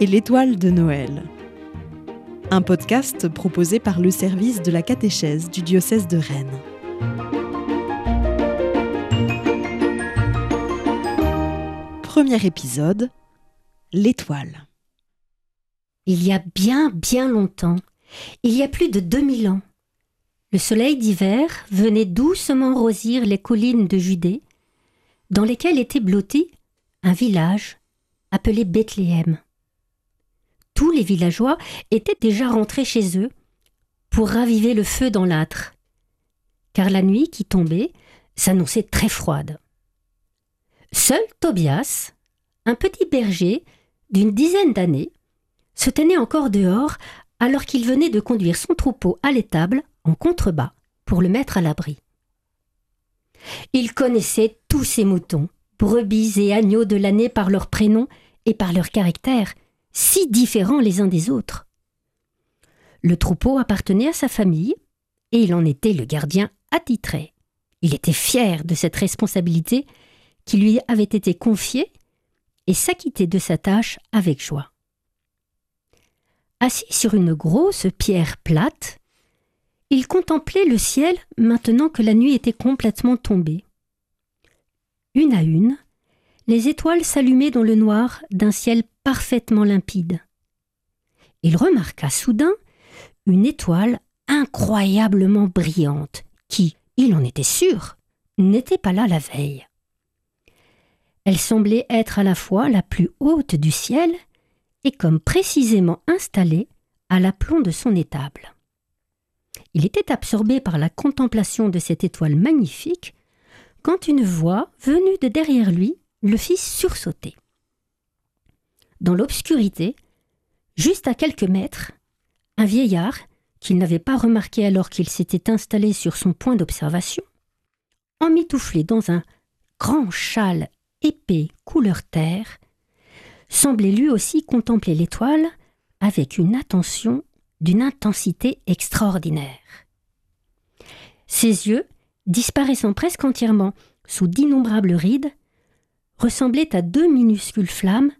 Et l'étoile de Noël. Un podcast proposé par le service de la catéchèse du diocèse de Rennes. Premier épisode L'étoile. Il y a bien, bien longtemps, il y a plus de 2000 ans, le soleil d'hiver venait doucement rosir les collines de Judée, dans lesquelles était blotti un village appelé Bethléem. Tous les villageois étaient déjà rentrés chez eux pour raviver le feu dans l'âtre, car la nuit qui tombait s'annonçait très froide. Seul Tobias, un petit berger d'une dizaine d'années, se tenait encore dehors alors qu'il venait de conduire son troupeau à l'étable en contrebas pour le mettre à l'abri. Il connaissait tous ses moutons, brebis et agneaux de l'année par leurs prénoms et par leur caractère, si différents les uns des autres. Le troupeau appartenait à sa famille, et il en était le gardien attitré. Il était fier de cette responsabilité qui lui avait été confiée et s'acquittait de sa tâche avec joie. Assis sur une grosse pierre plate, il contemplait le ciel maintenant que la nuit était complètement tombée. Une à une, les étoiles s'allumaient dans le noir d'un ciel parfaitement limpide. Il remarqua soudain une étoile incroyablement brillante qui, il en était sûr, n'était pas là la veille. Elle semblait être à la fois la plus haute du ciel et comme précisément installée à l'aplomb de son étable. Il était absorbé par la contemplation de cette étoile magnifique quand une voix venue de derrière lui le fit sursauter. Dans l'obscurité, juste à quelques mètres, un vieillard, qu'il n'avait pas remarqué alors qu'il s'était installé sur son point d'observation, emmitouflé dans un grand châle épais couleur terre, semblait lui aussi contempler l'étoile avec une attention d'une intensité extraordinaire. Ses yeux, disparaissant presque entièrement sous d'innombrables rides, ressemblaient à deux minuscules flammes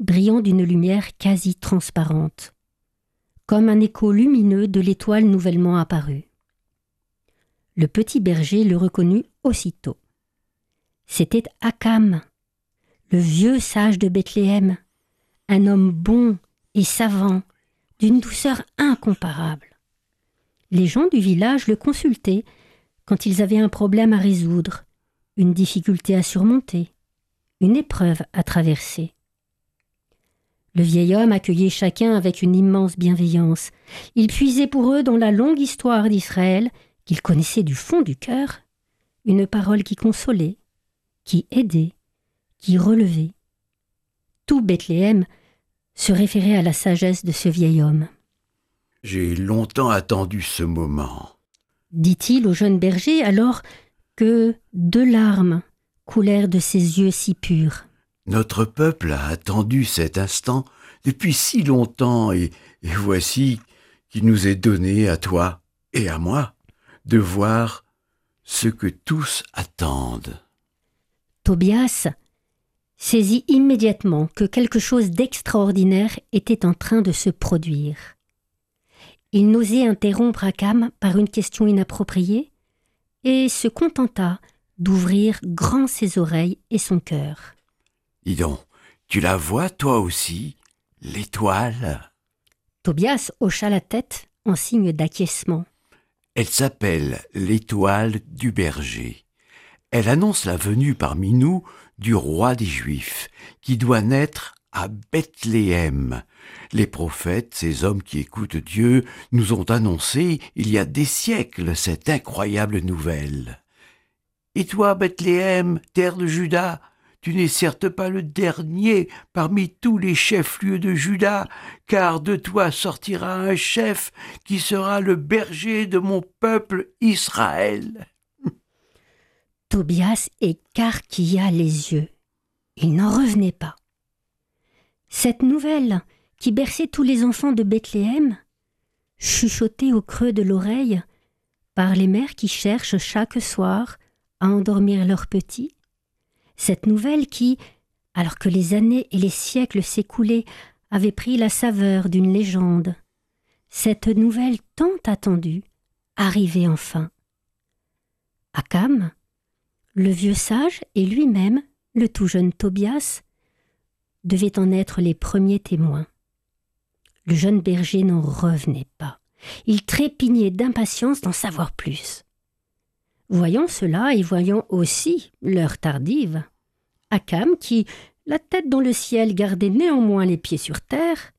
brillant d'une lumière quasi transparente, comme un écho lumineux de l'étoile nouvellement apparue. Le petit berger le reconnut aussitôt. C'était Akam, le vieux sage de Bethléem, un homme bon et savant, d'une douceur incomparable. Les gens du village le consultaient quand ils avaient un problème à résoudre, une difficulté à surmonter, une épreuve à traverser. Le vieil homme accueillait chacun avec une immense bienveillance. Il puisait pour eux dans la longue histoire d'Israël, qu'il connaissait du fond du cœur, une parole qui consolait, qui aidait, qui relevait. Tout Bethléem se référait à la sagesse de ce vieil homme. J'ai longtemps attendu ce moment, dit-il au jeune berger alors que deux larmes coulèrent de ses yeux si purs. Notre peuple a attendu cet instant depuis si longtemps et, et voici qu'il nous est donné à toi et à moi de voir ce que tous attendent. Tobias saisit immédiatement que quelque chose d'extraordinaire était en train de se produire. Il n'osait interrompre Akam par une question inappropriée et se contenta d'ouvrir grand ses oreilles et son cœur. Dis donc, tu la vois toi aussi, l'étoile? Tobias hocha la tête en signe d'acquiescement. Elle s'appelle l'étoile du berger. Elle annonce la venue parmi nous du roi des Juifs, qui doit naître à Bethléem. Les prophètes, ces hommes qui écoutent Dieu, nous ont annoncé il y a des siècles cette incroyable nouvelle. Et toi, Bethléem, terre de Juda, tu n'es certes pas le dernier parmi tous les chefs-lieux de Juda, car de toi sortira un chef qui sera le berger de mon peuple Israël. Tobias écarquilla les yeux. Il n'en revenait pas. Cette nouvelle, qui berçait tous les enfants de Bethléem, chuchotée au creux de l'oreille par les mères qui cherchent chaque soir à endormir leurs petits, cette nouvelle qui, alors que les années et les siècles s'écoulés avaient pris la saveur d'une légende. Cette nouvelle tant attendue arrivait enfin. Akam, le vieux sage et lui-même, le tout jeune Tobias, devaient en être les premiers témoins. Le jeune berger n'en revenait pas. Il trépignait d'impatience d'en savoir plus. Voyant cela et voyant aussi l'heure tardive, Akam, qui, la tête dans le ciel, gardait néanmoins les pieds sur terre,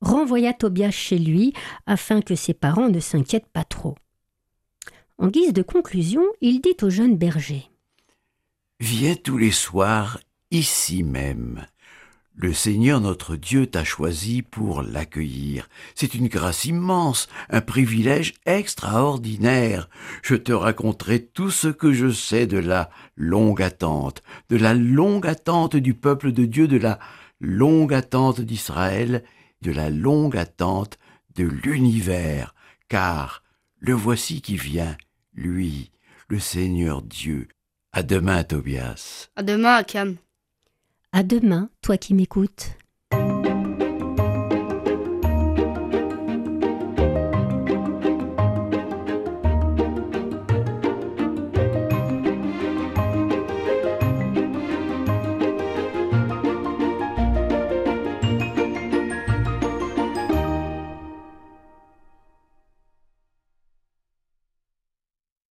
renvoya Tobias chez lui afin que ses parents ne s'inquiètent pas trop. En guise de conclusion, il dit au jeune berger Viens tous les soirs ici même. Le Seigneur notre Dieu t'a choisi pour l'accueillir. C'est une grâce immense, un privilège extraordinaire. Je te raconterai tout ce que je sais de la longue attente, de la longue attente du peuple de Dieu, de la longue attente d'Israël, de la longue attente de l'univers, car le voici qui vient, lui, le Seigneur Dieu. À demain, Tobias. À demain, Akam. À demain, toi qui m'écoutes.